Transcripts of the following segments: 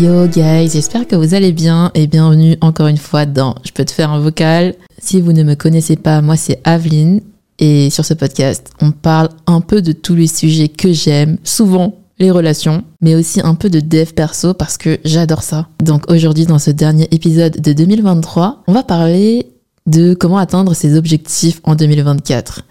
Yo guys, j'espère que vous allez bien et bienvenue encore une fois dans Je peux te faire un vocal. Si vous ne me connaissez pas, moi c'est Aveline et sur ce podcast, on parle un peu de tous les sujets que j'aime, souvent les relations, mais aussi un peu de dev perso parce que j'adore ça. Donc aujourd'hui, dans ce dernier épisode de 2023, on va parler de comment atteindre ses objectifs en 2024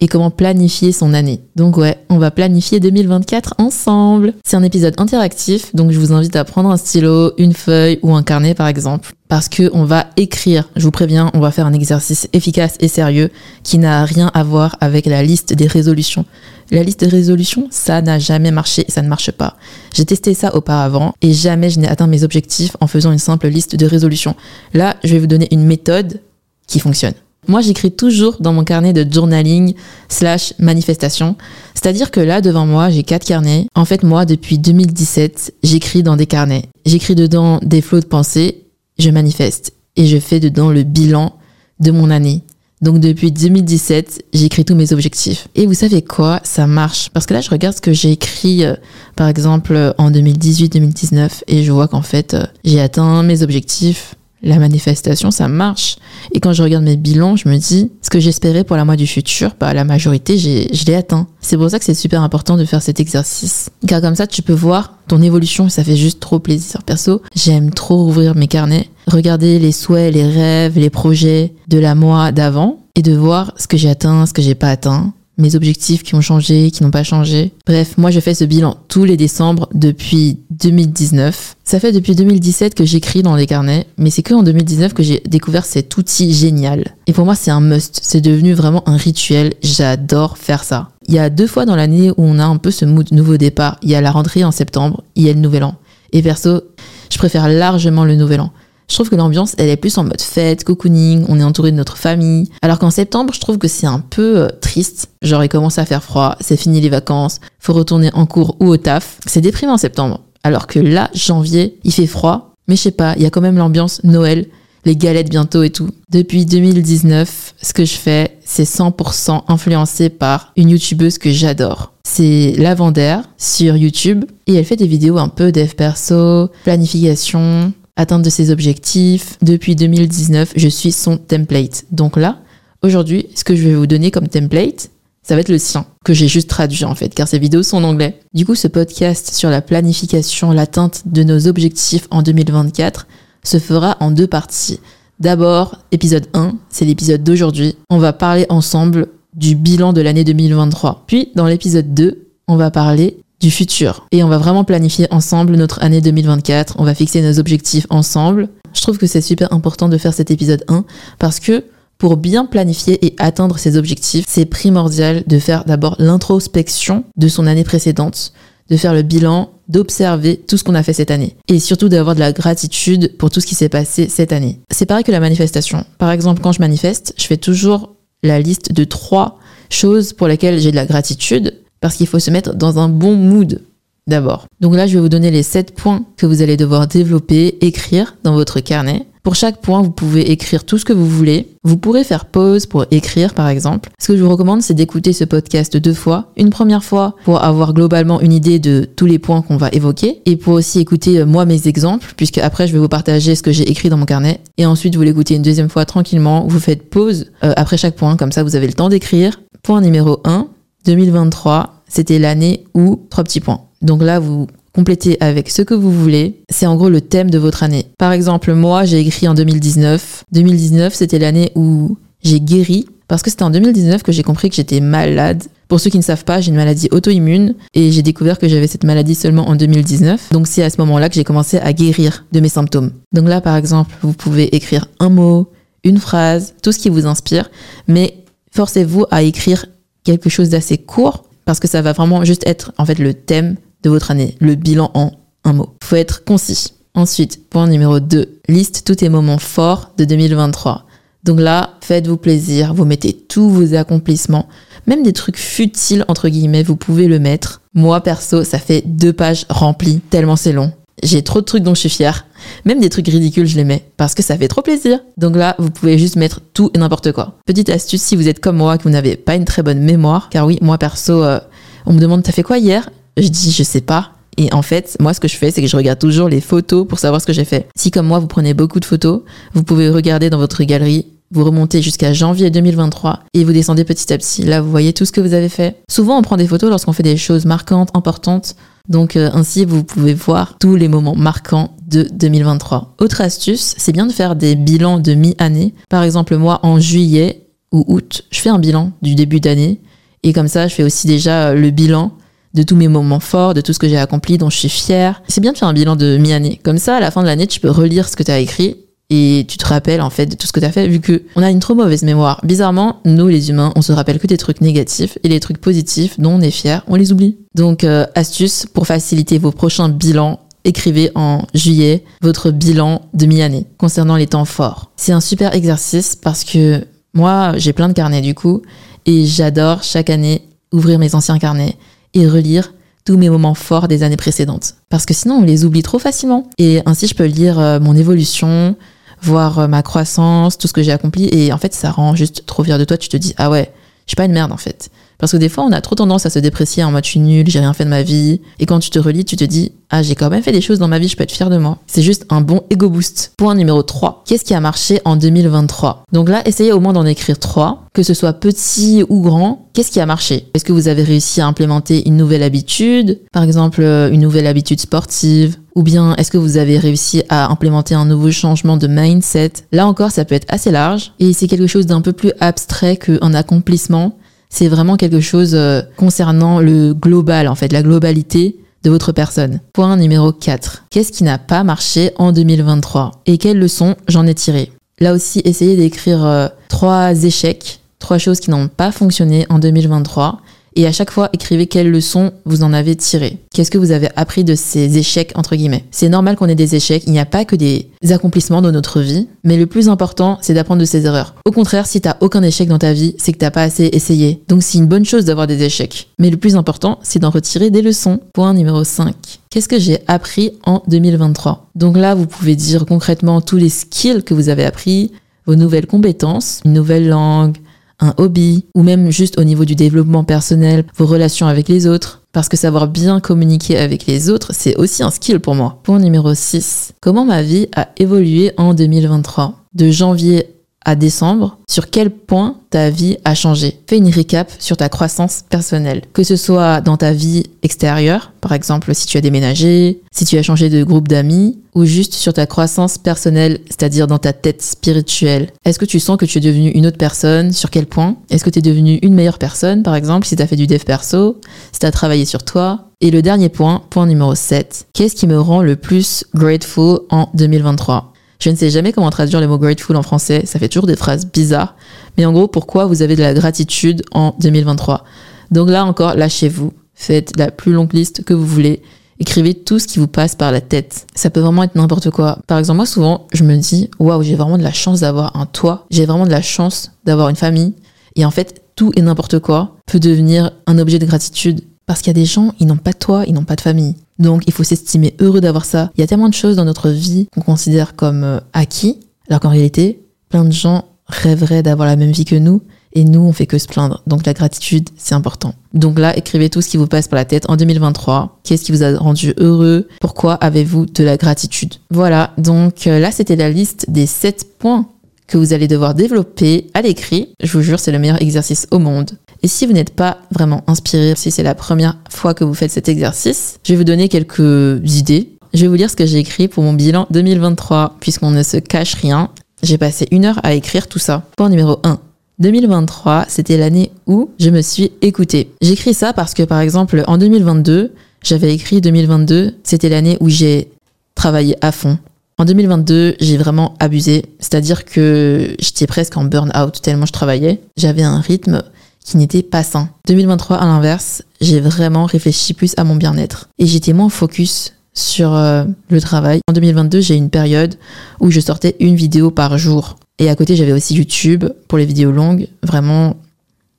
et comment planifier son année. Donc ouais, on va planifier 2024 ensemble. C'est un épisode interactif, donc je vous invite à prendre un stylo, une feuille ou un carnet par exemple, parce que on va écrire. Je vous préviens, on va faire un exercice efficace et sérieux qui n'a rien à voir avec la liste des résolutions. La liste de résolutions, ça n'a jamais marché et ça ne marche pas. J'ai testé ça auparavant et jamais je n'ai atteint mes objectifs en faisant une simple liste de résolutions. Là, je vais vous donner une méthode qui fonctionne. Moi, j'écris toujours dans mon carnet de journaling slash manifestation. C'est-à-dire que là, devant moi, j'ai quatre carnets. En fait, moi, depuis 2017, j'écris dans des carnets. J'écris dedans des flots de pensée, je manifeste. Et je fais dedans le bilan de mon année. Donc depuis 2017, j'écris tous mes objectifs. Et vous savez quoi? Ça marche. Parce que là, je regarde ce que j'ai écrit, euh, par exemple, en 2018-2019, et je vois qu'en fait, euh, j'ai atteint mes objectifs la manifestation, ça marche. Et quand je regarde mes bilans, je me dis, ce que j'espérais pour la mois du futur, bah, la majorité, je l'ai atteint. C'est pour ça que c'est super important de faire cet exercice. Car comme ça, tu peux voir ton évolution ça fait juste trop plaisir. Perso, j'aime trop ouvrir mes carnets, regarder les souhaits, les rêves, les projets de la mois d'avant et de voir ce que j'ai atteint, ce que j'ai pas atteint mes objectifs qui ont changé, qui n'ont pas changé. Bref, moi je fais ce bilan tous les décembre depuis 2019. Ça fait depuis 2017 que j'écris dans les carnets, mais c'est que en 2019 que j'ai découvert cet outil génial. Et pour moi c'est un must, c'est devenu vraiment un rituel, j'adore faire ça. Il y a deux fois dans l'année où on a un peu ce mood nouveau départ. Il y a la rentrée en septembre, il y a le nouvel an. Et perso, je préfère largement le nouvel an. Je trouve que l'ambiance, elle est plus en mode fête, cocooning, on est entouré de notre famille. Alors qu'en septembre, je trouve que c'est un peu euh, triste. Genre, il commence à faire froid, c'est fini les vacances, faut retourner en cours ou au taf. C'est déprimant en septembre. Alors que là, janvier, il fait froid, mais je sais pas, il y a quand même l'ambiance Noël, les galettes bientôt et tout. Depuis 2019, ce que je fais, c'est 100% influencé par une youtubeuse que j'adore. C'est Lavender sur YouTube et elle fait des vidéos un peu dev perso, planification, atteinte de ses objectifs. Depuis 2019, je suis son template. Donc là, aujourd'hui, ce que je vais vous donner comme template, ça va être le sien, que j'ai juste traduit en fait, car ces vidéos sont en anglais. Du coup, ce podcast sur la planification, l'atteinte de nos objectifs en 2024 se fera en deux parties. D'abord, épisode 1, c'est l'épisode d'aujourd'hui. On va parler ensemble du bilan de l'année 2023. Puis, dans l'épisode 2, on va parler du futur. Et on va vraiment planifier ensemble notre année 2024. On va fixer nos objectifs ensemble. Je trouve que c'est super important de faire cet épisode 1 parce que pour bien planifier et atteindre ses objectifs, c'est primordial de faire d'abord l'introspection de son année précédente, de faire le bilan, d'observer tout ce qu'on a fait cette année. Et surtout d'avoir de la gratitude pour tout ce qui s'est passé cette année. C'est pareil que la manifestation. Par exemple, quand je manifeste, je fais toujours la liste de trois choses pour lesquelles j'ai de la gratitude parce qu'il faut se mettre dans un bon mood d'abord. Donc là, je vais vous donner les sept points que vous allez devoir développer, écrire dans votre carnet. Pour chaque point, vous pouvez écrire tout ce que vous voulez. Vous pourrez faire pause pour écrire, par exemple. Ce que je vous recommande, c'est d'écouter ce podcast deux fois. Une première fois pour avoir globalement une idée de tous les points qu'on va évoquer et pour aussi écouter euh, moi mes exemples, puisque après, je vais vous partager ce que j'ai écrit dans mon carnet. Et ensuite, vous l'écoutez une deuxième fois tranquillement. Vous faites pause euh, après chaque point, comme ça, vous avez le temps d'écrire. Point numéro 1, 2023, c'était l'année où, trois petits points. Donc là, vous complétez avec ce que vous voulez. C'est en gros le thème de votre année. Par exemple, moi, j'ai écrit en 2019. 2019, c'était l'année où j'ai guéri. Parce que c'était en 2019 que j'ai compris que j'étais malade. Pour ceux qui ne savent pas, j'ai une maladie auto-immune et j'ai découvert que j'avais cette maladie seulement en 2019. Donc c'est à ce moment-là que j'ai commencé à guérir de mes symptômes. Donc là, par exemple, vous pouvez écrire un mot, une phrase, tout ce qui vous inspire, mais forcez-vous à écrire quelque chose d'assez court parce que ça va vraiment juste être en fait le thème de votre année, le bilan en un mot. Faut être concis. Ensuite, point numéro 2, liste tous tes moments forts de 2023. Donc là, faites-vous plaisir, vous mettez tous vos accomplissements, même des trucs futiles entre guillemets, vous pouvez le mettre. Moi perso, ça fait deux pages remplies, tellement c'est long. J'ai trop de trucs dont je suis fière. Même des trucs ridicules, je les mets parce que ça fait trop plaisir. Donc là, vous pouvez juste mettre tout et n'importe quoi. Petite astuce si vous êtes comme moi, que vous n'avez pas une très bonne mémoire, car oui, moi perso, euh, on me demande t'as fait quoi hier? Je dis je sais pas. Et en fait, moi, ce que je fais, c'est que je regarde toujours les photos pour savoir ce que j'ai fait. Si, comme moi, vous prenez beaucoup de photos, vous pouvez regarder dans votre galerie, vous remontez jusqu'à janvier 2023 et vous descendez petit à petit. Là, vous voyez tout ce que vous avez fait. Souvent, on prend des photos lorsqu'on fait des choses marquantes, importantes. Donc, euh, ainsi, vous pouvez voir tous les moments marquants de 2023. Autre astuce, c'est bien de faire des bilans de mi-année. Par exemple, moi, en juillet ou août, je fais un bilan du début d'année. Et comme ça, je fais aussi déjà le bilan de tous mes moments forts, de tout ce que j'ai accompli, dont je suis fière. C'est bien de faire un bilan de mi-année. Comme ça, à la fin de l'année, tu peux relire ce que tu as écrit et tu te rappelles en fait de tout ce que tu as fait vu que on a une trop mauvaise mémoire. Bizarrement, nous les humains, on se rappelle que des trucs négatifs et les trucs positifs dont on est fier, on les oublie. Donc euh, astuce pour faciliter vos prochains bilans, écrivez en juillet votre bilan de mi-année concernant les temps forts. C'est un super exercice parce que moi, j'ai plein de carnets du coup et j'adore chaque année ouvrir mes anciens carnets et relire tous mes moments forts des années précédentes. Parce que sinon, on les oublie trop facilement. Et ainsi, je peux lire euh, mon évolution, voir euh, ma croissance, tout ce que j'ai accompli. Et en fait, ça rend juste trop fier de toi. Tu te dis, ah ouais, je suis pas une merde en fait. Parce que des fois, on a trop tendance à se déprécier en mode je suis nul, j'ai rien fait de ma vie. Et quand tu te relis, tu te dis ah, j'ai quand même fait des choses dans ma vie, je peux être fier de moi. C'est juste un bon ego boost. Point numéro 3. Qu'est-ce qui a marché en 2023 Donc là, essayez au moins d'en écrire 3, que ce soit petit ou grand. Qu'est-ce qui a marché? Est-ce que vous avez réussi à implémenter une nouvelle habitude? Par exemple, euh, une nouvelle habitude sportive? Ou bien est-ce que vous avez réussi à implémenter un nouveau changement de mindset? Là encore, ça peut être assez large et c'est quelque chose d'un peu plus abstrait qu'un accomplissement c'est vraiment quelque chose euh, concernant le global, en fait, la globalité de votre personne. Point numéro 4. Qu'est-ce qui n'a pas marché en 2023 Et quelles leçons j'en ai tirées? Là aussi, essayez d'écrire euh, trois échecs, trois choses qui n'ont pas fonctionné en 2023 et à chaque fois écrivez quelles leçons vous en avez tirées. Qu'est-ce que vous avez appris de ces échecs entre guillemets? C'est normal qu'on ait des échecs, il n'y a pas que des accomplissements dans notre vie, mais le plus important c'est d'apprendre de ses erreurs. Au contraire, si t'as aucun échec dans ta vie, c'est que t'as pas assez essayé. Donc c'est une bonne chose d'avoir des échecs. Mais le plus important, c'est d'en retirer des leçons. Point numéro 5. Qu'est-ce que j'ai appris en 2023 Donc là, vous pouvez dire concrètement tous les skills que vous avez appris, vos nouvelles compétences, une nouvelle langue, un hobby, ou même juste au niveau du développement personnel, vos relations avec les autres. Parce que savoir bien communiquer avec les autres, c'est aussi un skill pour moi. Point numéro 6. Comment ma vie a évolué en 2023 De janvier à décembre, sur quel point ta vie a changé. Fais une récap sur ta croissance personnelle, que ce soit dans ta vie extérieure, par exemple si tu as déménagé, si tu as changé de groupe d'amis, ou juste sur ta croissance personnelle, c'est-à-dire dans ta tête spirituelle. Est-ce que tu sens que tu es devenu une autre personne? Sur quel point? Est-ce que tu es devenu une meilleure personne, par exemple, si tu as fait du dev perso, si tu as travaillé sur toi? Et le dernier point, point numéro 7, qu'est-ce qui me rend le plus grateful en 2023 je ne sais jamais comment traduire le mot grateful en français, ça fait toujours des phrases bizarres. Mais en gros, pourquoi vous avez de la gratitude en 2023 Donc là encore, lâchez-vous. Faites la plus longue liste que vous voulez. Écrivez tout ce qui vous passe par la tête. Ça peut vraiment être n'importe quoi. Par exemple, moi, souvent, je me dis, waouh, j'ai vraiment de la chance d'avoir un toit. J'ai vraiment de la chance d'avoir une famille. Et en fait, tout et n'importe quoi peut devenir un objet de gratitude. Parce qu'il y a des gens, ils n'ont pas de toit, ils n'ont pas de famille. Donc, il faut s'estimer heureux d'avoir ça. Il y a tellement de choses dans notre vie qu'on considère comme euh, acquis, alors qu'en réalité, plein de gens rêveraient d'avoir la même vie que nous et nous, on fait que se plaindre. Donc la gratitude, c'est important. Donc là, écrivez tout ce qui vous passe par la tête en 2023. Qu'est-ce qui vous a rendu heureux? Pourquoi avez-vous de la gratitude? Voilà, donc euh, là, c'était la liste des 7 points que vous allez devoir développer à l'écrit. Je vous jure, c'est le meilleur exercice au monde. Et si vous n'êtes pas vraiment inspiré, si c'est la première fois que vous faites cet exercice, je vais vous donner quelques idées. Je vais vous lire ce que j'ai écrit pour mon bilan 2023, puisqu'on ne se cache rien. J'ai passé une heure à écrire tout ça. Point numéro 1. 2023, c'était l'année où je me suis écoutée. J'écris ça parce que, par exemple, en 2022, j'avais écrit 2022, c'était l'année où j'ai travaillé à fond. En 2022, j'ai vraiment abusé, c'est-à-dire que j'étais presque en burn-out tellement je travaillais. J'avais un rythme qui n'était pas sain. 2023, à l'inverse, j'ai vraiment réfléchi plus à mon bien-être et j'étais moins focus sur euh, le travail. En 2022, j'ai eu une période où je sortais une vidéo par jour. Et à côté, j'avais aussi YouTube pour les vidéos longues. Vraiment,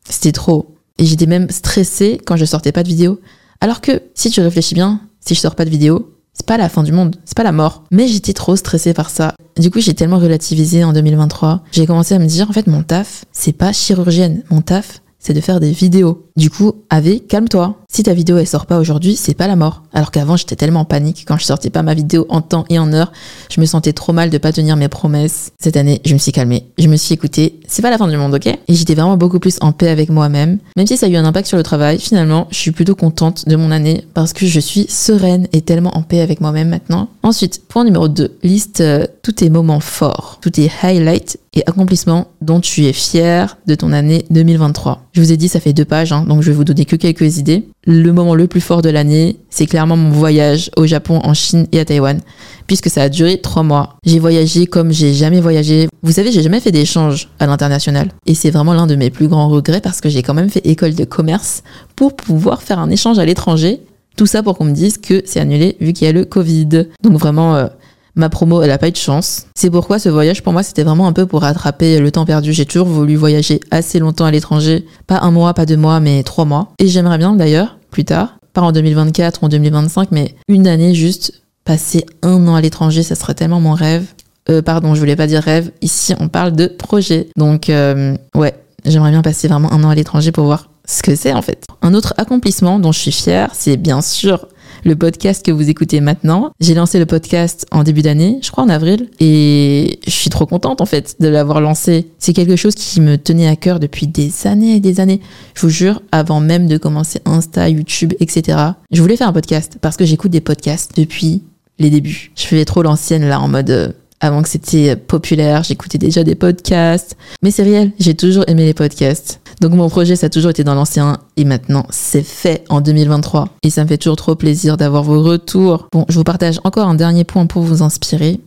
c'était trop. Et j'étais même stressée quand je sortais pas de vidéo. Alors que si tu réfléchis bien, si je sors pas de vidéo, c'est pas la fin du monde, c'est pas la mort. Mais j'étais trop stressée par ça. Du coup, j'ai tellement relativisé en 2023. J'ai commencé à me dire, en fait, mon taf, c'est pas chirurgienne. Mon taf, c'est de faire des vidéos. Du coup, Ave, calme-toi. Si ta vidéo elle sort pas aujourd'hui, c'est pas la mort. Alors qu'avant, j'étais tellement en panique quand je sortais pas ma vidéo en temps et en heure, je me sentais trop mal de pas tenir mes promesses. Cette année, je me suis calmée, je me suis écoutée. C'est pas la fin du monde, ok? Et j'étais vraiment beaucoup plus en paix avec moi-même. Même si ça a eu un impact sur le travail, finalement, je suis plutôt contente de mon année parce que je suis sereine et tellement en paix avec moi-même maintenant. Ensuite, point numéro 2, liste euh, tous tes moments forts, tous tes highlights et accomplissements dont tu es fier de ton année 2023. Je vous ai dit, ça fait deux pages, hein, donc je vais vous donner que quelques idées. Le moment le plus fort de l'année, c'est clairement mon voyage au Japon, en Chine et à Taïwan, puisque ça a duré trois mois. J'ai voyagé comme j'ai jamais voyagé. Vous savez, j'ai jamais fait d'échange à l'international. Et c'est vraiment l'un de mes plus grands regrets parce que j'ai quand même fait école de commerce pour pouvoir faire un échange à l'étranger. Tout ça pour qu'on me dise que c'est annulé vu qu'il y a le Covid. Donc vraiment, euh, Ma promo, elle a pas eu de chance. C'est pourquoi ce voyage, pour moi, c'était vraiment un peu pour rattraper le temps perdu. J'ai toujours voulu voyager assez longtemps à l'étranger. Pas un mois, pas deux mois, mais trois mois. Et j'aimerais bien, d'ailleurs, plus tard, pas en 2024 ou en 2025, mais une année juste passer un an à l'étranger, ça serait tellement mon rêve. Euh, pardon, je voulais pas dire rêve. Ici, on parle de projet. Donc, euh, ouais, j'aimerais bien passer vraiment un an à l'étranger pour voir ce que c'est en fait. Un autre accomplissement dont je suis fière, c'est bien sûr le podcast que vous écoutez maintenant. J'ai lancé le podcast en début d'année, je crois en avril, et je suis trop contente en fait de l'avoir lancé. C'est quelque chose qui me tenait à cœur depuis des années et des années. Je vous jure, avant même de commencer Insta, YouTube, etc. Je voulais faire un podcast parce que j'écoute des podcasts depuis les débuts. Je faisais trop l'ancienne là en mode euh, avant que c'était populaire, j'écoutais déjà des podcasts. Mais c'est réel, j'ai toujours aimé les podcasts. Donc mon projet, ça a toujours été dans l'ancien et maintenant c'est fait en 2023. Et ça me fait toujours trop plaisir d'avoir vos retours. Bon, je vous partage encore un dernier point pour vous inspirer.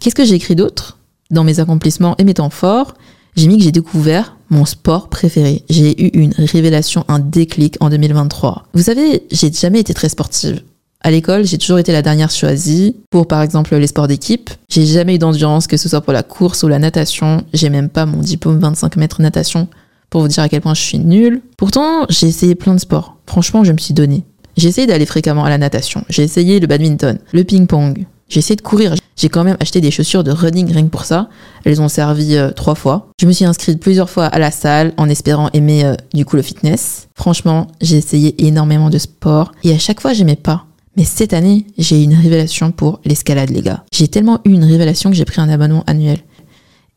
Qu'est-ce que j'ai écrit d'autre dans mes accomplissements et mes temps forts? J'ai mis que j'ai découvert mon sport préféré. J'ai eu une révélation, un déclic en 2023. Vous savez, j'ai jamais été très sportive. À l'école, j'ai toujours été la dernière choisie pour par exemple les sports d'équipe. J'ai jamais eu d'endurance, que ce soit pour la course ou la natation. J'ai même pas mon diplôme 25 mètres natation pour vous dire à quel point je suis nulle. Pourtant, j'ai essayé plein de sports. Franchement, je me suis donné. J'ai essayé d'aller fréquemment à la natation. J'ai essayé le badminton, le ping-pong. J'ai essayé de courir. J'ai quand même acheté des chaussures de running rien que pour ça. Elles ont servi euh, trois fois. Je me suis inscrite plusieurs fois à la salle en espérant aimer euh, du coup le fitness. Franchement, j'ai essayé énormément de sports et à chaque fois j'aimais pas. Mais cette année, j'ai eu une révélation pour l'escalade, les gars. J'ai tellement eu une révélation que j'ai pris un abonnement annuel.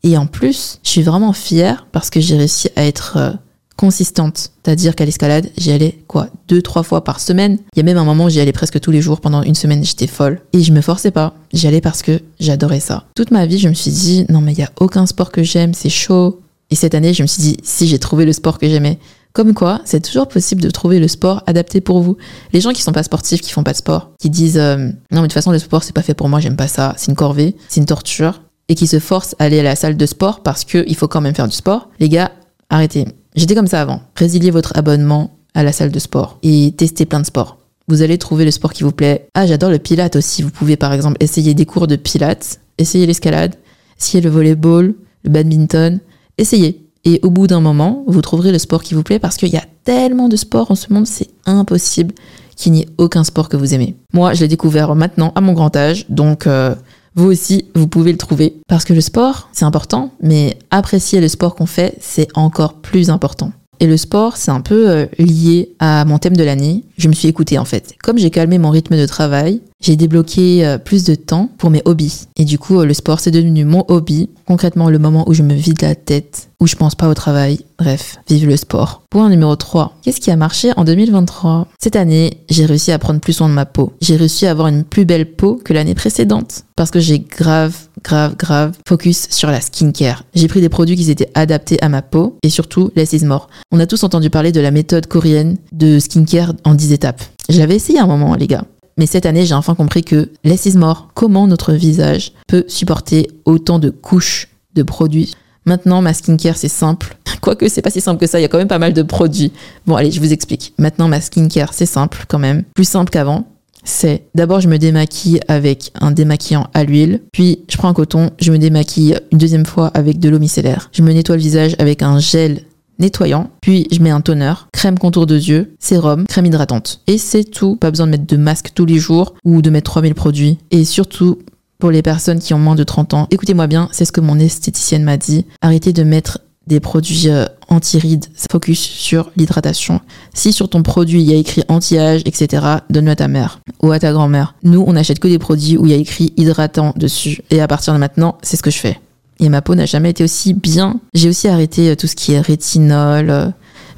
Et en plus, je suis vraiment fière parce que j'ai réussi à être euh, consistante. C'est-à-dire qu'à l'escalade, j'y allais quoi Deux, trois fois par semaine. Il y a même un moment où j'y allais presque tous les jours. Pendant une semaine, j'étais folle. Et je me forçais pas. J'y allais parce que j'adorais ça. Toute ma vie, je me suis dit, non mais il y a aucun sport que j'aime, c'est chaud. Et cette année, je me suis dit, si j'ai trouvé le sport que j'aimais. Comme quoi, c'est toujours possible de trouver le sport adapté pour vous. Les gens qui sont pas sportifs, qui font pas de sport, qui disent euh, non mais de toute façon le sport c'est pas fait pour moi, j'aime pas ça, c'est une corvée, c'est une torture et qui se forcent à aller à la salle de sport parce qu'il faut quand même faire du sport, les gars, arrêtez. J'étais comme ça avant. Résiliez votre abonnement à la salle de sport et tester plein de sports. Vous allez trouver le sport qui vous plaît. Ah, j'adore le pilate aussi. Vous pouvez par exemple essayer des cours de pilates, essayer l'escalade, essayer le volleyball, le badminton. Essayez. Et au bout d'un moment, vous trouverez le sport qui vous plaît parce qu'il y a tellement de sports en ce monde, c'est impossible qu'il n'y ait aucun sport que vous aimez. Moi, je l'ai découvert maintenant à mon grand âge, donc euh, vous aussi, vous pouvez le trouver. Parce que le sport, c'est important, mais apprécier le sport qu'on fait, c'est encore plus important. Et le sport, c'est un peu euh, lié à mon thème de l'année. Je me suis écoutée en fait. Comme j'ai calmé mon rythme de travail, j'ai débloqué euh, plus de temps pour mes hobbies. Et du coup, euh, le sport, c'est devenu mon hobby. Concrètement, le moment où je me vide la tête, où je pense pas au travail. Bref, vive le sport. Point numéro 3. Qu'est-ce qui a marché en 2023 Cette année, j'ai réussi à prendre plus soin de ma peau. J'ai réussi à avoir une plus belle peau que l'année précédente. Parce que j'ai grave, grave, grave focus sur la skincare. J'ai pris des produits qui étaient adaptés à ma peau et surtout less is more. On a tous entendu parler de la méthode coréenne de skincare en 10 étapes. Je l'avais essayé un moment, les gars. Mais cette année, j'ai enfin compris que less is more. Comment notre visage peut supporter autant de couches de produits. Maintenant, ma skincare, c'est simple. Quoique, c'est pas si simple que ça, il y a quand même pas mal de produits. Bon, allez, je vous explique. Maintenant, ma skincare, c'est simple quand même. Plus simple qu'avant. C'est d'abord, je me démaquille avec un démaquillant à l'huile. Puis, je prends un coton, je me démaquille une deuxième fois avec de l'eau micellaire. Je me nettoie le visage avec un gel nettoyant, puis je mets un toner, crème contour de yeux, sérum, crème hydratante. Et c'est tout, pas besoin de mettre de masque tous les jours ou de mettre 3000 produits. Et surtout, pour les personnes qui ont moins de 30 ans, écoutez-moi bien, c'est ce que mon esthéticienne m'a dit. Arrêtez de mettre des produits euh, anti-rides, focus sur l'hydratation. Si sur ton produit il y a écrit anti-âge, etc., donne-le à ta mère ou à ta grand-mère. Nous, on n'achète que des produits où il y a écrit hydratant dessus. Et à partir de maintenant, c'est ce que je fais. Et ma peau n'a jamais été aussi bien. J'ai aussi arrêté euh, tout ce qui est rétinol, euh,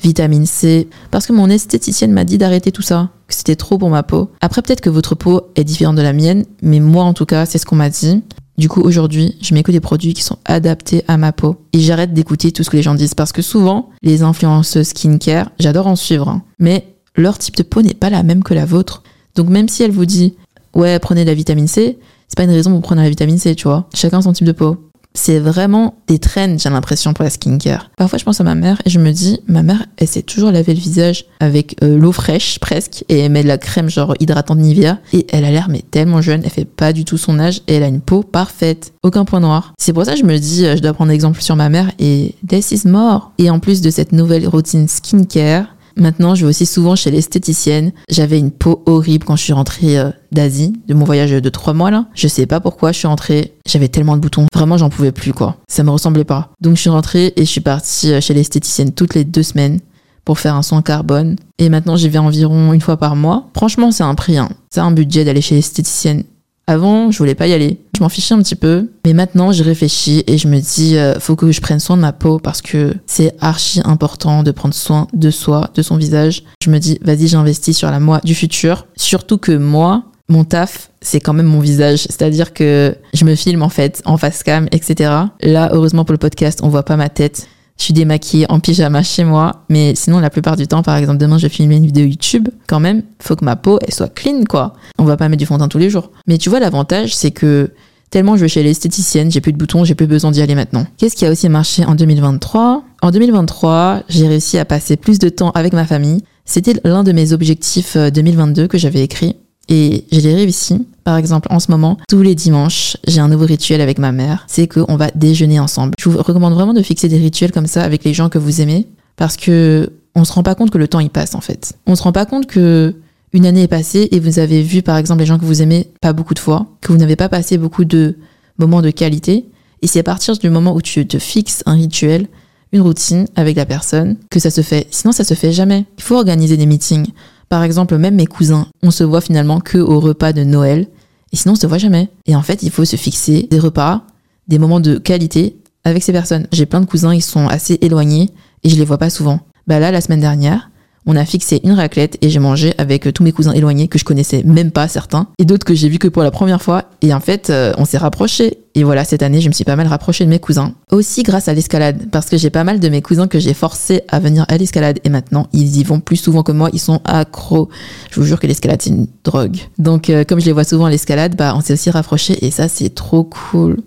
vitamine C, parce que mon esthéticienne m'a dit d'arrêter tout ça, que c'était trop pour ma peau. Après, peut-être que votre peau est différente de la mienne, mais moi en tout cas, c'est ce qu'on m'a dit. Du coup, aujourd'hui, je mets des produits qui sont adaptés à ma peau. Et j'arrête d'écouter tout ce que les gens disent, parce que souvent, les influenceuses skincare, j'adore en suivre, hein, mais leur type de peau n'est pas la même que la vôtre. Donc même si elle vous dit, ouais, prenez de la vitamine C, c'est pas une raison pour prendre la vitamine C, tu vois. Chacun son type de peau c'est vraiment des trends, j'ai l'impression, pour la skincare. Parfois, je pense à ma mère et je me dis, ma mère, elle sait toujours laver le visage avec euh, l'eau fraîche, presque, et elle met de la crème genre hydratante Nivea. Et elle a l'air, mais tellement jeune, elle fait pas du tout son âge et elle a une peau parfaite. Aucun point noir. C'est pour ça que je me dis, euh, je dois prendre exemple sur ma mère et this is more. Et en plus de cette nouvelle routine skincare, Maintenant, je vais aussi souvent chez l'esthéticienne. J'avais une peau horrible quand je suis rentrée euh, d'Asie, de mon voyage de trois mois là. Je sais pas pourquoi je suis rentrée. J'avais tellement de boutons. Vraiment, j'en pouvais plus quoi. Ça me ressemblait pas. Donc, je suis rentrée et je suis partie euh, chez l'esthéticienne toutes les deux semaines pour faire un soin carbone. Et maintenant, j'y vais environ une fois par mois. Franchement, c'est un prix. Hein. C'est un budget d'aller chez l'esthéticienne. Avant, je voulais pas y aller. Je m'en fichais un petit peu. Mais maintenant, je réfléchis et je me dis, euh, faut que je prenne soin de ma peau parce que c'est archi important de prendre soin de soi, de son visage. Je me dis, vas-y, j'investis sur la moi du futur. Surtout que moi, mon taf, c'est quand même mon visage. C'est-à-dire que je me filme en fait en face cam, etc. Là, heureusement pour le podcast, on voit pas ma tête. Je suis démaquillée en pyjama chez moi, mais sinon la plupart du temps, par exemple demain je vais filmer une vidéo YouTube, quand même, faut que ma peau elle soit clean quoi. On va pas mettre du fond de teint tous les jours. Mais tu vois l'avantage c'est que tellement je vais chez l'esthéticienne, j'ai plus de boutons, j'ai plus besoin d'y aller maintenant. Qu'est-ce qui a aussi marché en 2023 En 2023, j'ai réussi à passer plus de temps avec ma famille. C'était l'un de mes objectifs 2022 que j'avais écrit et je l'ai réussi. Par exemple, en ce moment, tous les dimanches, j'ai un nouveau rituel avec ma mère. C'est qu'on va déjeuner ensemble. Je vous recommande vraiment de fixer des rituels comme ça avec les gens que vous aimez. Parce que on se rend pas compte que le temps y passe, en fait. On se rend pas compte que une année est passée et vous avez vu, par exemple, les gens que vous aimez pas beaucoup de fois, que vous n'avez pas passé beaucoup de moments de qualité. Et c'est à partir du moment où tu te fixes un rituel, une routine avec la personne, que ça se fait. Sinon, ça se fait jamais. Il faut organiser des meetings. Par exemple, même mes cousins, on se voit finalement que au repas de Noël, et sinon on se voit jamais. Et en fait, il faut se fixer des repas, des moments de qualité avec ces personnes. J'ai plein de cousins, ils sont assez éloignés et je les vois pas souvent. Bah là, la semaine dernière, on a fixé une raclette et j'ai mangé avec tous mes cousins éloignés que je connaissais même pas certains et d'autres que j'ai vus que pour la première fois. Et en fait euh, on s'est rapprochés. Et voilà cette année je me suis pas mal rapprochée de mes cousins. Aussi grâce à l'escalade parce que j'ai pas mal de mes cousins que j'ai forcé à venir à l'escalade. Et maintenant ils y vont plus souvent que moi. Ils sont accros. Je vous jure que l'escalade c'est une drogue. Donc euh, comme je les vois souvent à l'escalade bah on s'est aussi rapprochés. Et ça c'est trop cool.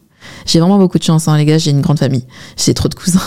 J'ai vraiment beaucoup de chance hein, les gars. J'ai une grande famille. J'ai trop de cousins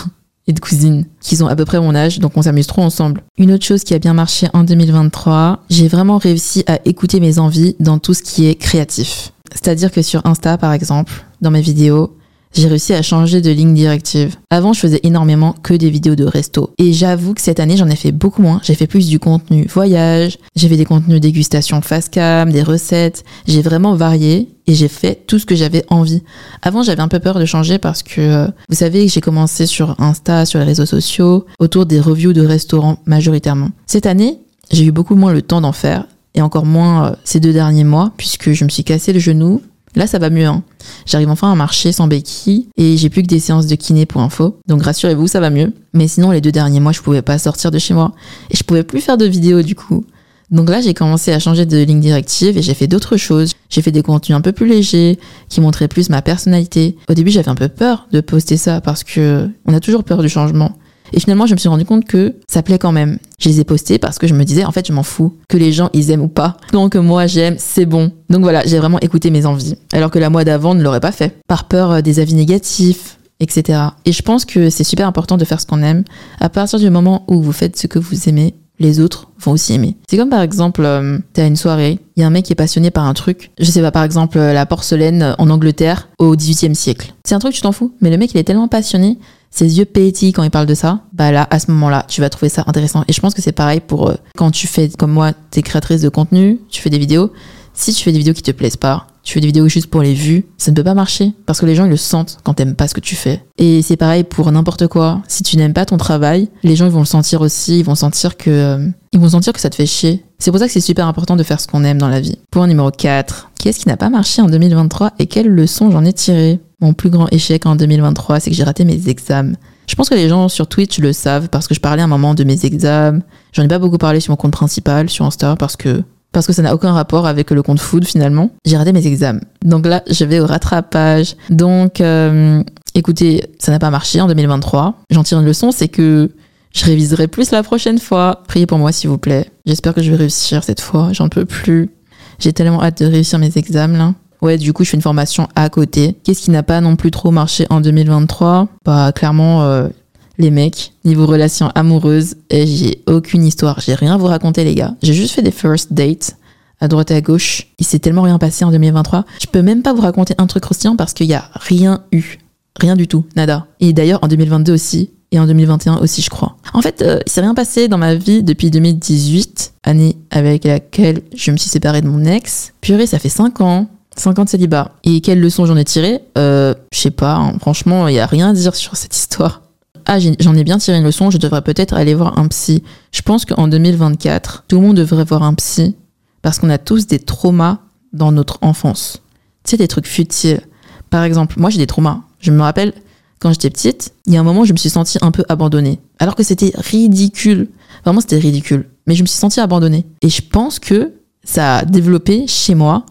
et de cousines qui ont à peu près mon âge, donc on s'amuse trop ensemble. Une autre chose qui a bien marché en 2023, j'ai vraiment réussi à écouter mes envies dans tout ce qui est créatif. C'est-à-dire que sur Insta, par exemple, dans mes vidéos, j'ai réussi à changer de ligne directive. Avant, je faisais énormément que des vidéos de resto. Et j'avoue que cette année, j'en ai fait beaucoup moins. J'ai fait plus du contenu voyage, j'ai fait des contenus dégustation face cam, des recettes. J'ai vraiment varié et j'ai fait tout ce que j'avais envie. Avant, j'avais un peu peur de changer parce que, euh, vous savez, j'ai commencé sur Insta, sur les réseaux sociaux, autour des reviews de restaurants majoritairement. Cette année, j'ai eu beaucoup moins le temps d'en faire et encore moins euh, ces deux derniers mois puisque je me suis cassé le genou Là, ça va mieux. Hein. J'arrive enfin à marcher sans béquille et j'ai plus que des séances de kiné pour info. Donc rassurez-vous, ça va mieux. Mais sinon, les deux derniers mois, je pouvais pas sortir de chez moi et je pouvais plus faire de vidéos du coup. Donc là, j'ai commencé à changer de ligne directive et j'ai fait d'autres choses. J'ai fait des contenus un peu plus légers, qui montraient plus ma personnalité. Au début, j'avais un peu peur de poster ça parce que on a toujours peur du changement. Et finalement, je me suis rendu compte que ça plaît quand même. Je les ai postés parce que je me disais, en fait, je m'en fous. Que les gens, ils aiment ou pas. Donc, moi, j'aime, c'est bon. Donc voilà, j'ai vraiment écouté mes envies. Alors que la moi d'avant ne l'aurait pas fait. Par peur euh, des avis négatifs, etc. Et je pense que c'est super important de faire ce qu'on aime. À partir du moment où vous faites ce que vous aimez, les autres vont aussi aimer. C'est comme par exemple, euh, t'es à une soirée, il y a un mec qui est passionné par un truc, je sais pas, par exemple euh, la porcelaine en Angleterre au 18e siècle. C'est un truc, tu t'en fous, mais le mec il est tellement passionné ses yeux pétillent quand il parle de ça, bah là, à ce moment-là, tu vas trouver ça intéressant. Et je pense que c'est pareil pour euh, quand tu fais, comme moi, t'es créatrice de contenu, tu fais des vidéos. Si tu fais des vidéos qui te plaisent pas, tu fais des vidéos juste pour les vues, ça ne peut pas marcher parce que les gens ils le sentent quand t'aimes pas ce que tu fais. Et c'est pareil pour n'importe quoi. Si tu n'aimes pas ton travail, les gens ils vont le sentir aussi, ils vont sentir que euh, ils vont sentir que ça te fait chier. C'est pour ça que c'est super important de faire ce qu'on aime dans la vie. Point numéro 4. Qu'est-ce qui n'a pas marché en 2023 et quelles leçons j'en ai tiré Mon plus grand échec en 2023, c'est que j'ai raté mes examens. Je pense que les gens sur Twitch le savent parce que je parlais un moment de mes examens. J'en ai pas beaucoup parlé sur mon compte principal, sur Insta, parce que parce que ça n'a aucun rapport avec le compte food finalement. J'ai raté mes examens. Donc là, je vais au rattrapage. Donc, euh, écoutez, ça n'a pas marché en 2023. J'en tire une leçon, c'est que je réviserai plus la prochaine fois. Priez pour moi, s'il vous plaît. J'espère que je vais réussir cette fois. J'en peux plus. J'ai tellement hâte de réussir mes examens là. Ouais, du coup, je fais une formation à côté. Qu'est-ce qui n'a pas non plus trop marché en 2023 Bah, clairement, euh, les mecs, niveau relation amoureuse, et j'ai aucune histoire. J'ai rien à vous raconter, les gars. J'ai juste fait des first dates à droite et à gauche. Il s'est tellement rien passé en 2023. Je peux même pas vous raconter un truc croustillant parce qu'il y a rien eu. Rien du tout. Nada. Et d'ailleurs, en 2022 aussi. Et en 2021 aussi, je crois. En fait, euh, il s'est rien passé dans ma vie depuis 2018, année avec laquelle je me suis séparée de mon ex. Purée, ça fait 5 ans. 50 célibats. Et quelles leçons j'en ai tirées euh, Je sais pas, hein. franchement, il y a rien à dire sur cette histoire. Ah, j'en ai bien tiré une leçon, je devrais peut-être aller voir un psy. Je pense qu'en 2024, tout le monde devrait voir un psy parce qu'on a tous des traumas dans notre enfance. Tu sais, des trucs futiles. Par exemple, moi j'ai des traumas. Je me rappelle, quand j'étais petite, il y a un moment je me suis sentie un peu abandonnée. Alors que c'était ridicule. Vraiment, c'était ridicule. Mais je me suis sentie abandonnée. Et je pense que ça a développé chez moi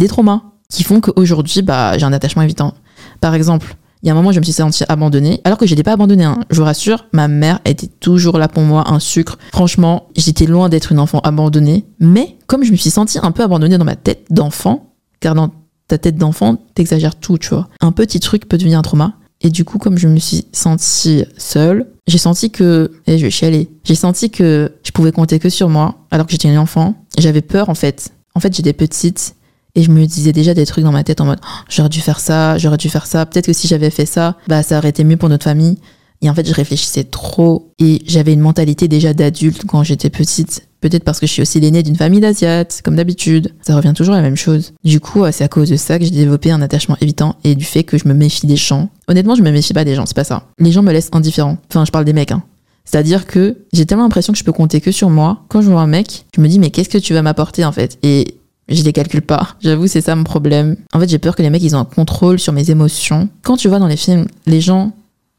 des traumas qui font qu'aujourd'hui, bah, j'ai un attachement évitant. Par exemple, il y a un moment, je me suis sentie abandonnée, alors que je n'étais pas abandonnée. Hein. Je vous rassure, ma mère était toujours là pour moi, un sucre. Franchement, j'étais loin d'être une enfant abandonnée. Mais comme je me suis sentie un peu abandonnée dans ma tête d'enfant, car dans ta tête d'enfant, t'exagères tout, tu vois. Un petit truc peut devenir un trauma. Et du coup, comme je me suis sentie seule, j'ai senti que, et eh, je vais chialer, j'ai senti que je pouvais compter que sur moi, alors que j'étais une enfant. J'avais peur, en fait. En fait, j'étais petite et je me disais déjà des trucs dans ma tête en mode oh, j'aurais dû faire ça, j'aurais dû faire ça. Peut-être que si j'avais fait ça, bah ça aurait été mieux pour notre famille. Et en fait, je réfléchissais trop et j'avais une mentalité déjà d'adulte quand j'étais petite. Peut-être parce que je suis aussi l'aînée d'une famille d'asiates, comme d'habitude. Ça revient toujours à la même chose. Du coup, c'est à cause de ça que j'ai développé un attachement évitant et du fait que je me méfie des gens. Honnêtement, je me méfie pas des gens, c'est pas ça. Les gens me laissent indifférent. Enfin, je parle des mecs, hein. C'est-à-dire que j'ai tellement l'impression que je peux compter que sur moi. Quand je vois un mec, je me dis mais qu'est-ce que tu vas m'apporter en fait? Et je les calcule pas. J'avoue, c'est ça mon problème. En fait, j'ai peur que les mecs, ils ont un contrôle sur mes émotions. Quand tu vois dans les films, les gens,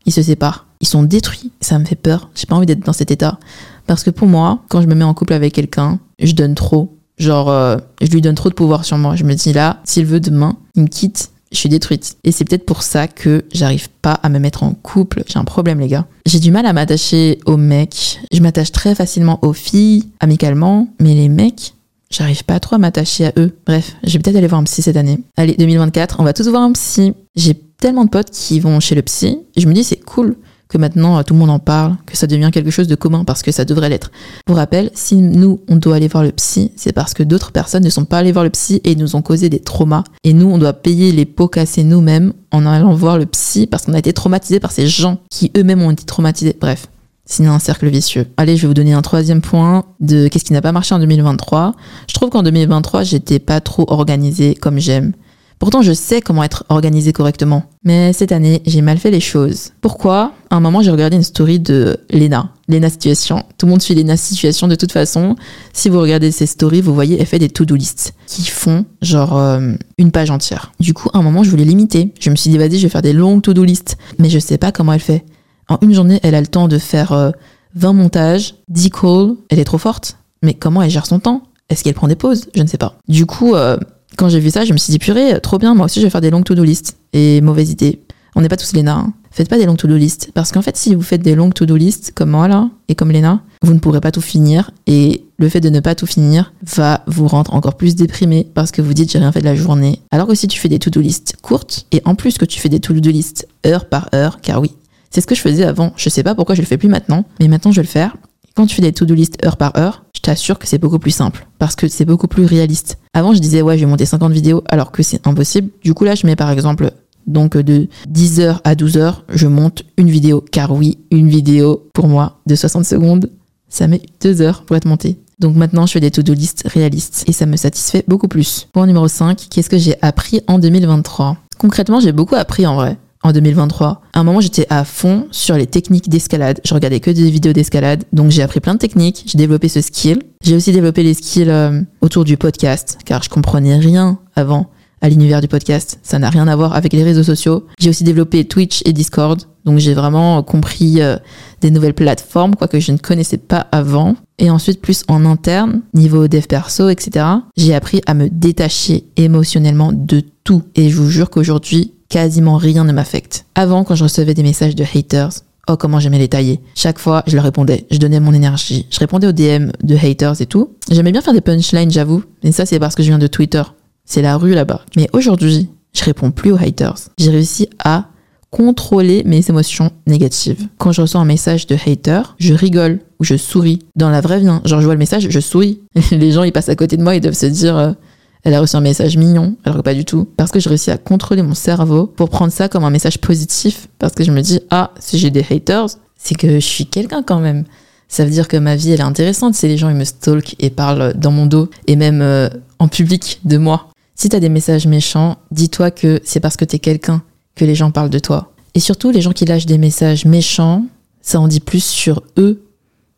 ils se séparent. Ils sont détruits. Ça me fait peur. J'ai pas envie d'être dans cet état. Parce que pour moi, quand je me mets en couple avec quelqu'un, je donne trop. Genre, euh, je lui donne trop de pouvoir sur moi. Je me dis là, s'il veut demain, il me quitte, je suis détruite. Et c'est peut-être pour ça que j'arrive pas à me mettre en couple. J'ai un problème, les gars. J'ai du mal à m'attacher aux mecs. Je m'attache très facilement aux filles, amicalement. Mais les mecs, J'arrive pas trop à m'attacher à eux. Bref, je vais peut-être aller voir un psy cette année. Allez, 2024, on va tous voir un psy. J'ai tellement de potes qui vont chez le psy. Je me dis, c'est cool. que maintenant euh, tout le monde en parle, que ça devient quelque chose de commun parce que ça devrait l'être. Pour rappel, si nous, on doit aller voir le psy, c'est parce que d'autres personnes ne sont pas allées voir le psy et nous ont causé des traumas. Et nous, on doit payer les pots cassés nous-mêmes en allant voir le psy parce qu'on a été traumatisés par ces gens qui eux-mêmes ont été traumatisés. Bref. Sinon, un cercle vicieux. Allez, je vais vous donner un troisième point de qu'est-ce qui n'a pas marché en 2023. Je trouve qu'en 2023, j'étais pas trop organisée comme j'aime. Pourtant, je sais comment être organisée correctement. Mais cette année, j'ai mal fait les choses. Pourquoi? À un moment, j'ai regardé une story de Lena. Lena Situation. Tout le monde suit Lena Situation de toute façon. Si vous regardez ses stories, vous voyez, elle fait des to-do lists qui font genre euh, une page entière. Du coup, à un moment, je voulais limiter. Je me suis dit, vas-y, je vais faire des longues to-do lists. Mais je sais pas comment elle fait. En une journée, elle a le temps de faire 20 euh, montages, 10 calls. Elle est trop forte. Mais comment elle gère son temps? Est-ce qu'elle prend des pauses? Je ne sais pas. Du coup, euh, quand j'ai vu ça, je me suis dit, purée, trop bien, moi aussi je vais faire des longues to-do list. Et mauvaise idée. On n'est pas tous Léna. Hein. Faites pas des longues to-do list. Parce qu'en fait, si vous faites des longues to-do list, comme moi là, et comme Léna, vous ne pourrez pas tout finir. Et le fait de ne pas tout finir va vous rendre encore plus déprimé parce que vous dites, j'ai rien fait de la journée. Alors que si tu fais des to-do list courtes, et en plus que tu fais des to-do list heure par heure, car oui, c'est ce que je faisais avant. Je sais pas pourquoi je le fais plus maintenant, mais maintenant je vais le faire. Quand tu fais des to-do list heure par heure, je t'assure que c'est beaucoup plus simple parce que c'est beaucoup plus réaliste. Avant, je disais ouais, je vais monter 50 vidéos alors que c'est impossible. Du coup, là, je mets par exemple donc de 10h à 12h, je monte une vidéo car oui, une vidéo pour moi de 60 secondes, ça met 2 heures pour être montée. Donc maintenant, je fais des to-do list réalistes et ça me satisfait beaucoup plus. Point numéro 5, qu'est-ce que j'ai appris en 2023 Concrètement, j'ai beaucoup appris en vrai en 2023. À un moment, j'étais à fond sur les techniques d'escalade. Je regardais que des vidéos d'escalade. Donc, j'ai appris plein de techniques. J'ai développé ce skill. J'ai aussi développé les skills euh, autour du podcast, car je comprenais rien avant à l'univers du podcast. Ça n'a rien à voir avec les réseaux sociaux. J'ai aussi développé Twitch et Discord. Donc, j'ai vraiment compris euh, des nouvelles plateformes, quoi que je ne connaissais pas avant. Et ensuite, plus en interne, niveau dev perso, etc., j'ai appris à me détacher émotionnellement de tout. Et je vous jure qu'aujourd'hui, quasiment rien ne m'affecte. Avant, quand je recevais des messages de haters, oh comment j'aimais les tailler. Chaque fois, je leur répondais, je donnais mon énergie, je répondais aux DM de haters et tout. J'aimais bien faire des punchlines, j'avoue, mais ça c'est parce que je viens de Twitter. C'est la rue là-bas. Mais aujourd'hui, je réponds plus aux haters. J'ai réussi à contrôler mes émotions négatives. Quand je reçois un message de hater, je rigole ou je souris. Dans la vraie vie, hein, genre je vois le message, je souris. Les gens ils passent à côté de moi, ils doivent se dire euh, elle a reçu un message mignon, alors que pas du tout. Parce que je réussis à contrôler mon cerveau pour prendre ça comme un message positif. Parce que je me dis, ah, si j'ai des haters, c'est que je suis quelqu'un quand même. Ça veut dire que ma vie, elle est intéressante si les gens ils me stalkent et parlent dans mon dos et même euh, en public de moi. Si t'as des messages méchants, dis-toi que c'est parce que t'es quelqu'un que les gens parlent de toi. Et surtout, les gens qui lâchent des messages méchants, ça en dit plus sur eux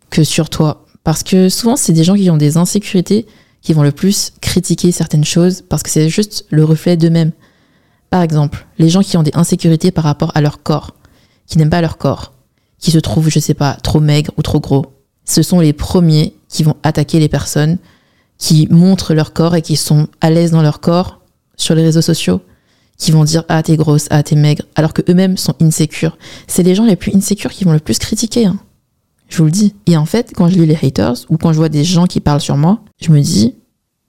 que sur toi. Parce que souvent, c'est des gens qui ont des insécurités qui vont le plus critiquer certaines choses parce que c'est juste le reflet d'eux-mêmes. Par exemple, les gens qui ont des insécurités par rapport à leur corps, qui n'aiment pas leur corps, qui se trouvent, je sais pas, trop maigres ou trop gros, ce sont les premiers qui vont attaquer les personnes qui montrent leur corps et qui sont à l'aise dans leur corps sur les réseaux sociaux, qui vont dire ah t'es grosse, ah t'es maigre, alors que eux-mêmes sont insécures. C'est les gens les plus insécures qui vont le plus critiquer. Hein. Je vous le dis. Et en fait, quand je lis les haters ou quand je vois des gens qui parlent sur moi, je me dis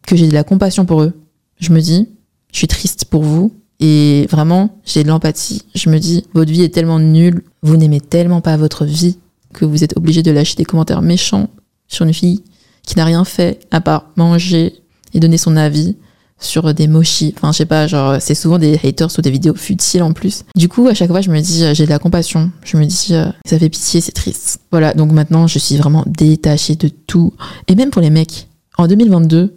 que j'ai de la compassion pour eux. Je me dis, je suis triste pour vous. Et vraiment, j'ai de l'empathie. Je me dis, votre vie est tellement nulle, vous n'aimez tellement pas votre vie que vous êtes obligé de lâcher des commentaires méchants sur une fille qui n'a rien fait à part manger et donner son avis sur des mochis. Enfin, je sais pas, genre, c'est souvent des haters ou des vidéos futiles en plus. Du coup, à chaque fois, je me dis, euh, j'ai de la compassion. Je me dis, euh, ça fait pitié, c'est triste. Voilà, donc maintenant, je suis vraiment détachée de tout. Et même pour les mecs, en 2022,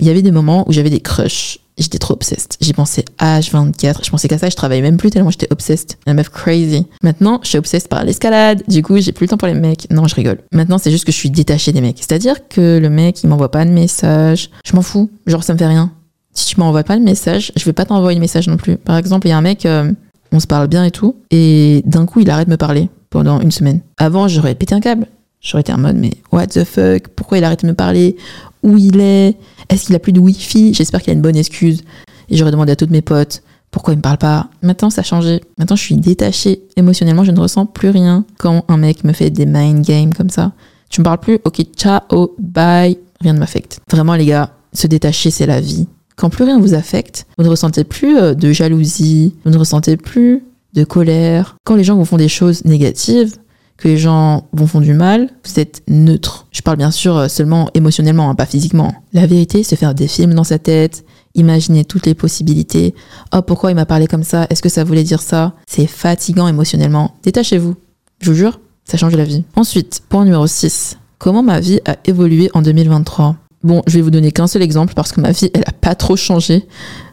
il y avait des moments où j'avais des crushs. J'étais trop obsessed. J'y pensais H24. Je pensais qu'à ça, je travaillais même plus tellement j'étais obsessed. La meuf crazy. Maintenant, je suis obsessed par l'escalade. Du coup, j'ai plus le temps pour les mecs. Non, je rigole. Maintenant, c'est juste que je suis détachée des mecs. C'est-à-dire que le mec, il m'envoie pas de message. Je m'en fous. Genre, ça me fait rien si tu m'envoies pas le message, je vais pas t'envoyer le message non plus. Par exemple, il y a un mec, euh, on se parle bien et tout, et d'un coup, il arrête de me parler pendant une semaine. Avant, j'aurais pété un câble. J'aurais été en mode, mais what the fuck? Pourquoi il arrête de me parler? Où il est? Est-ce qu'il a plus de wifi? J'espère qu'il a une bonne excuse. Et j'aurais demandé à toutes mes potes pourquoi il me parle pas? Maintenant, ça a changé. Maintenant, je suis détachée. Émotionnellement, je ne ressens plus rien quand un mec me fait des mind games comme ça. Tu me parles plus? Ok, ciao, bye. Rien ne m'affecte. Vraiment, les gars, se détacher, c'est la vie. Quand plus rien vous affecte, vous ne ressentez plus euh, de jalousie, vous ne ressentez plus de colère. Quand les gens vous font des choses négatives, que les gens vont font du mal, vous êtes neutre. Je parle bien sûr euh, seulement émotionnellement, hein, pas physiquement. La vérité, c'est faire des films dans sa tête, imaginer toutes les possibilités. Oh, pourquoi il m'a parlé comme ça? Est-ce que ça voulait dire ça? C'est fatigant émotionnellement. Détachez-vous. Je vous jure, ça change la vie. Ensuite, point numéro 6. Comment ma vie a évolué en 2023 Bon, je vais vous donner qu'un seul exemple parce que ma vie, elle a pas trop changé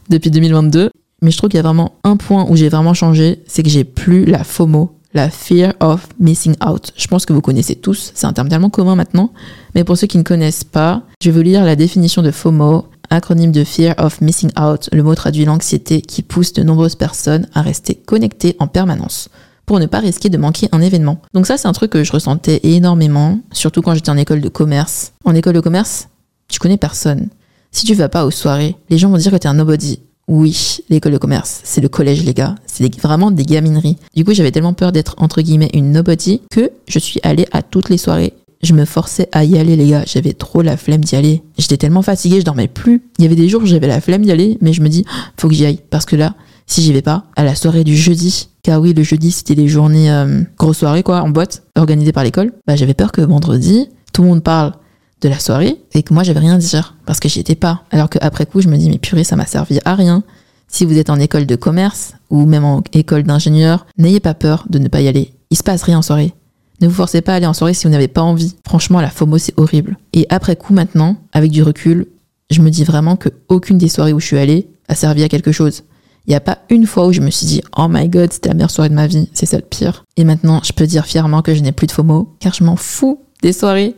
depuis 2022. Mais je trouve qu'il y a vraiment un point où j'ai vraiment changé, c'est que j'ai plus la FOMO, la fear of missing out. Je pense que vous connaissez tous, c'est un terme tellement commun maintenant. Mais pour ceux qui ne connaissent pas, je vais vous lire la définition de FOMO, acronyme de fear of missing out. Le mot traduit l'anxiété qui pousse de nombreuses personnes à rester connectées en permanence pour ne pas risquer de manquer un événement. Donc ça, c'est un truc que je ressentais énormément, surtout quand j'étais en école de commerce. En école de commerce, tu connais personne. Si tu vas pas aux soirées, les gens vont dire que t'es un nobody. Oui, l'école de commerce, c'est le collège, les gars. C'est vraiment des gamineries. Du coup, j'avais tellement peur d'être, entre guillemets, une nobody que je suis allée à toutes les soirées. Je me forçais à y aller, les gars. J'avais trop la flemme d'y aller. J'étais tellement fatiguée, je dormais plus. Il y avait des jours où j'avais la flemme d'y aller, mais je me dis, faut que j'y aille. Parce que là, si j'y vais pas, à la soirée du jeudi, car oui, le jeudi, c'était les journées euh, grosse soirée, quoi, en boîte, organisées par l'école, bah, j'avais peur que vendredi, tout le monde parle de la soirée et que moi, j'avais rien à dire parce que j'y étais pas. Alors qu'après coup, je me dis, mais purée, ça m'a servi à rien. Si vous êtes en école de commerce ou même en école d'ingénieur, n'ayez pas peur de ne pas y aller. Il se passe rien en soirée. Ne vous forcez pas à aller en soirée si vous n'avez pas envie. Franchement, la FOMO, c'est horrible. Et après coup, maintenant, avec du recul, je me dis vraiment que aucune des soirées où je suis allée a servi à quelque chose. Il n'y a pas une fois où je me suis dit Oh my god, c'était la meilleure soirée de ma vie, c'est ça le pire. Et maintenant, je peux dire fièrement que je n'ai plus de FOMO, car je m'en fous des soirées.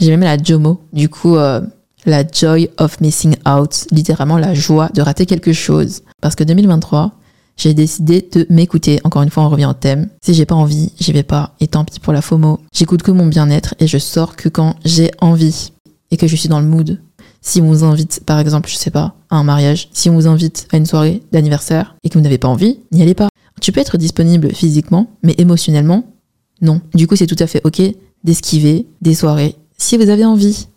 J'ai même la JOMO, du coup, euh, la joy of missing out, littéralement la joie de rater quelque chose. Parce que 2023, j'ai décidé de m'écouter. Encore une fois, on revient au thème. Si j'ai pas envie, j'y vais pas. Et tant pis pour la FOMO. J'écoute que mon bien-être et je sors que quand j'ai envie et que je suis dans le mood. Si on vous invite, par exemple, je sais pas, à un mariage, si on vous invite à une soirée d'anniversaire et que vous n'avez pas envie, n'y allez pas. Tu peux être disponible physiquement, mais émotionnellement, non. Du coup, c'est tout à fait ok d'esquiver des soirées si vous avez envie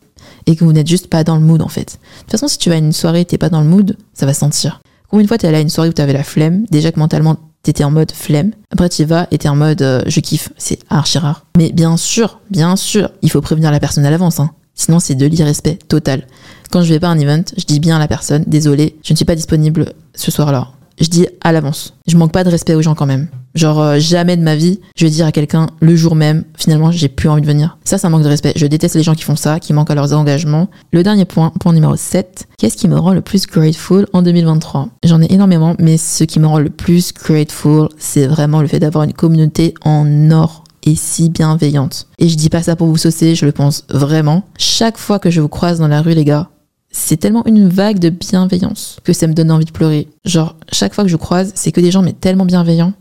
et que vous n'êtes juste pas dans le mood en fait. De toute façon, si tu vas à une soirée et t'es pas dans le mood, ça va sentir. Combien de fois t'es allé à une soirée où t'avais la flemme, déjà que mentalement t'étais en mode flemme, après tu vas et t'es en mode euh, je kiffe, c'est archi rare. Mais bien sûr, bien sûr, il faut prévenir la personne à l'avance, hein. Sinon, c'est de l'irrespect total. Quand je vais pas à un event, je dis bien à la personne, désolé, je ne suis pas disponible ce soir-là. Je dis à l'avance. Je manque pas de respect aux gens quand même. Genre, euh, jamais de ma vie, je vais dire à quelqu'un le jour même, finalement, j'ai plus envie de venir. Ça, ça manque de respect. Je déteste les gens qui font ça, qui manquent à leurs engagements. Le dernier point, point numéro 7. Qu'est-ce qui me rend le plus grateful en 2023 J'en ai énormément, mais ce qui me rend le plus grateful, c'est vraiment le fait d'avoir une communauté en or et si bienveillante. Et je dis pas ça pour vous saucer, je le pense vraiment. Chaque fois que je vous croise dans la rue, les gars, c'est tellement une vague de bienveillance que ça me donne envie de pleurer. Genre, chaque fois que je croise, c'est que des gens mais tellement bienveillants.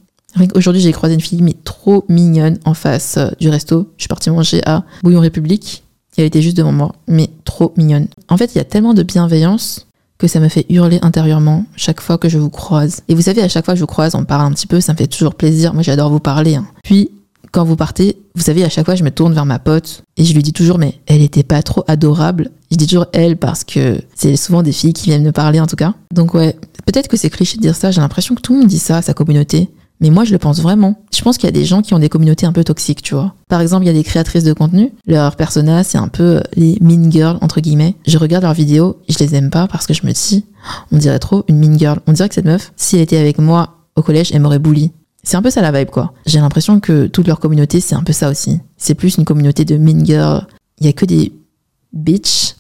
Aujourd'hui, j'ai croisé une fille mais trop mignonne en face euh, du resto. Je suis partie manger à Bouillon République. elle était juste devant moi, mais trop mignonne. En fait, il y a tellement de bienveillance que ça me fait hurler intérieurement chaque fois que je vous croise. Et vous savez, à chaque fois que je vous croise, on parle un petit peu, ça me fait toujours plaisir. Moi, j'adore vous parler. Hein. Puis, quand vous partez, vous savez, à chaque fois, je me tourne vers ma pote et je lui dis toujours, mais elle était pas trop adorable. Je dis toujours elle parce que c'est souvent des filles qui viennent me parler en tout cas. Donc ouais, peut-être que c'est cliché de dire ça. J'ai l'impression que tout le monde dit ça à sa communauté. Mais moi, je le pense vraiment. Je pense qu'il y a des gens qui ont des communautés un peu toxiques, tu vois. Par exemple, il y a des créatrices de contenu. Leur persona, c'est un peu les mean girls, entre guillemets. Je regarde leurs vidéos je les aime pas parce que je me dis, on dirait trop une mean girl. On dirait que cette meuf, si elle était avec moi au collège, elle m'aurait bully. C'est un peu ça la vibe, quoi. J'ai l'impression que toute leur communauté, c'est un peu ça aussi. C'est plus une communauté de mean girls. Il y a que des bitches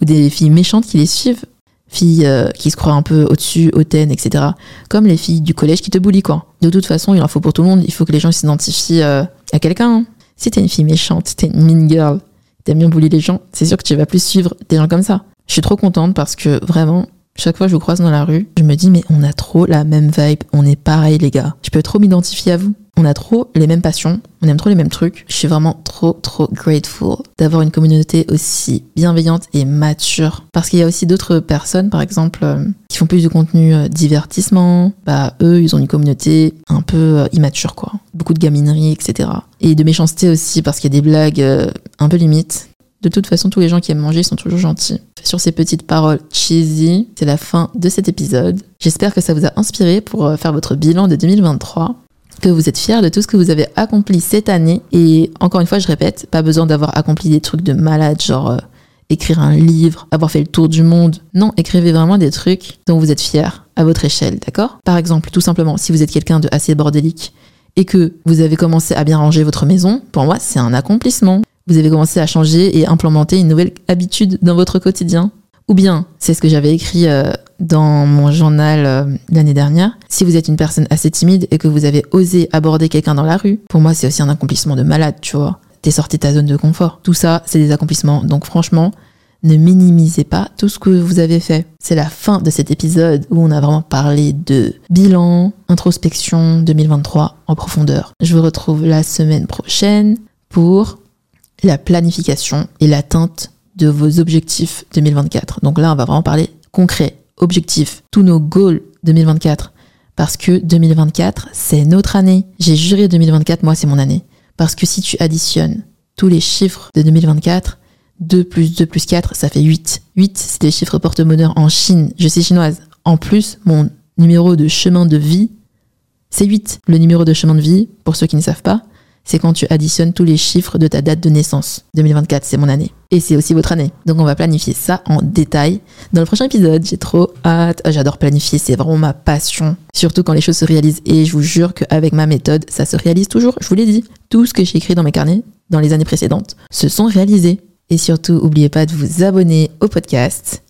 ou des filles méchantes qui les suivent. Filles euh, qui se croient un peu au-dessus, hautaines, etc. Comme les filles du collège qui te boulient, quoi. De toute façon, il en faut pour tout le monde. Il faut que les gens s'identifient euh, à quelqu'un. Hein. Si t'es une fille méchante, t'es une mean girl, t'aimes bien bully les gens, c'est sûr que tu vas plus suivre des gens comme ça. Je suis trop contente parce que vraiment, chaque fois que je vous croise dans la rue, je me dis mais on a trop la même vibe, on est pareil les gars. Je peux trop m'identifier à vous. On a trop les mêmes passions, on aime trop les mêmes trucs. Je suis vraiment trop trop grateful d'avoir une communauté aussi bienveillante et mature. Parce qu'il y a aussi d'autres personnes, par exemple, euh, qui font plus de contenu euh, divertissement. Bah eux, ils ont une communauté un peu euh, immature quoi. Beaucoup de gaminerie, etc. Et de méchanceté aussi parce qu'il y a des blagues un peu limites De toute façon, tous les gens qui aiment manger sont toujours gentils. Sur ces petites paroles cheesy, c'est la fin de cet épisode. J'espère que ça vous a inspiré pour faire votre bilan de 2023 que vous êtes fiers de tout ce que vous avez accompli cette année. Et encore une fois, je répète, pas besoin d'avoir accompli des trucs de malade, genre euh, écrire un livre, avoir fait le tour du monde. Non, écrivez vraiment des trucs dont vous êtes fiers à votre échelle, d'accord? Par exemple, tout simplement, si vous êtes quelqu'un de assez bordélique et que vous avez commencé à bien ranger votre maison, pour moi, c'est un accomplissement. Vous avez commencé à changer et implémenter une nouvelle habitude dans votre quotidien. Ou bien, c'est ce que j'avais écrit euh, dans mon journal euh, l'année dernière, si vous êtes une personne assez timide et que vous avez osé aborder quelqu'un dans la rue, pour moi c'est aussi un accomplissement de malade, tu vois. T'es sorti de ta zone de confort. Tout ça, c'est des accomplissements. Donc franchement, ne minimisez pas tout ce que vous avez fait. C'est la fin de cet épisode où on a vraiment parlé de bilan, introspection 2023 en profondeur. Je vous retrouve la semaine prochaine pour la planification et l'atteinte de vos objectifs 2024. Donc là, on va vraiment parler concret, objectif, tous nos goals 2024. Parce que 2024, c'est notre année. J'ai juré 2024, moi, c'est mon année. Parce que si tu additionnes tous les chiffres de 2024, 2 plus 2 plus 4, ça fait 8. 8, c'est les chiffres porte-bonheur en Chine. Je suis chinoise. En plus, mon numéro de chemin de vie, c'est 8. Le numéro de chemin de vie, pour ceux qui ne savent pas, c'est quand tu additionnes tous les chiffres de ta date de naissance. 2024, c'est mon année. Et c'est aussi votre année. Donc on va planifier ça en détail dans le prochain épisode. J'ai trop hâte. Ah, j'adore planifier, c'est vraiment ma passion. Surtout quand les choses se réalisent. Et je vous jure qu'avec ma méthode, ça se réalise toujours. Je vous l'ai dit. Tout ce que j'ai écrit dans mes carnets dans les années précédentes se sont réalisés. Et surtout, n'oubliez pas de vous abonner au podcast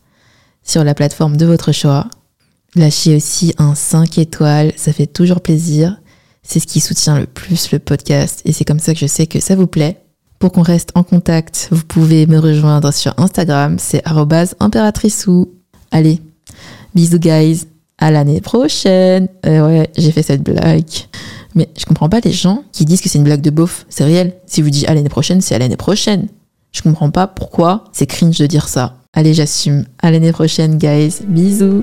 sur la plateforme de votre choix. Lâchez aussi un 5 étoiles, ça fait toujours plaisir. C'est ce qui soutient le plus le podcast et c'est comme ça que je sais que ça vous plaît. Pour qu'on reste en contact, vous pouvez me rejoindre sur Instagram, c'est impératriceu. Allez, bisous guys, à l'année prochaine. Euh, ouais, j'ai fait cette blague. Mais je comprends pas les gens qui disent que c'est une blague de beauf. C'est réel. Si vous dites à l'année prochaine, c'est à l'année prochaine. Je comprends pas pourquoi c'est cringe de dire ça. Allez, j'assume. À l'année prochaine, guys. Bisous.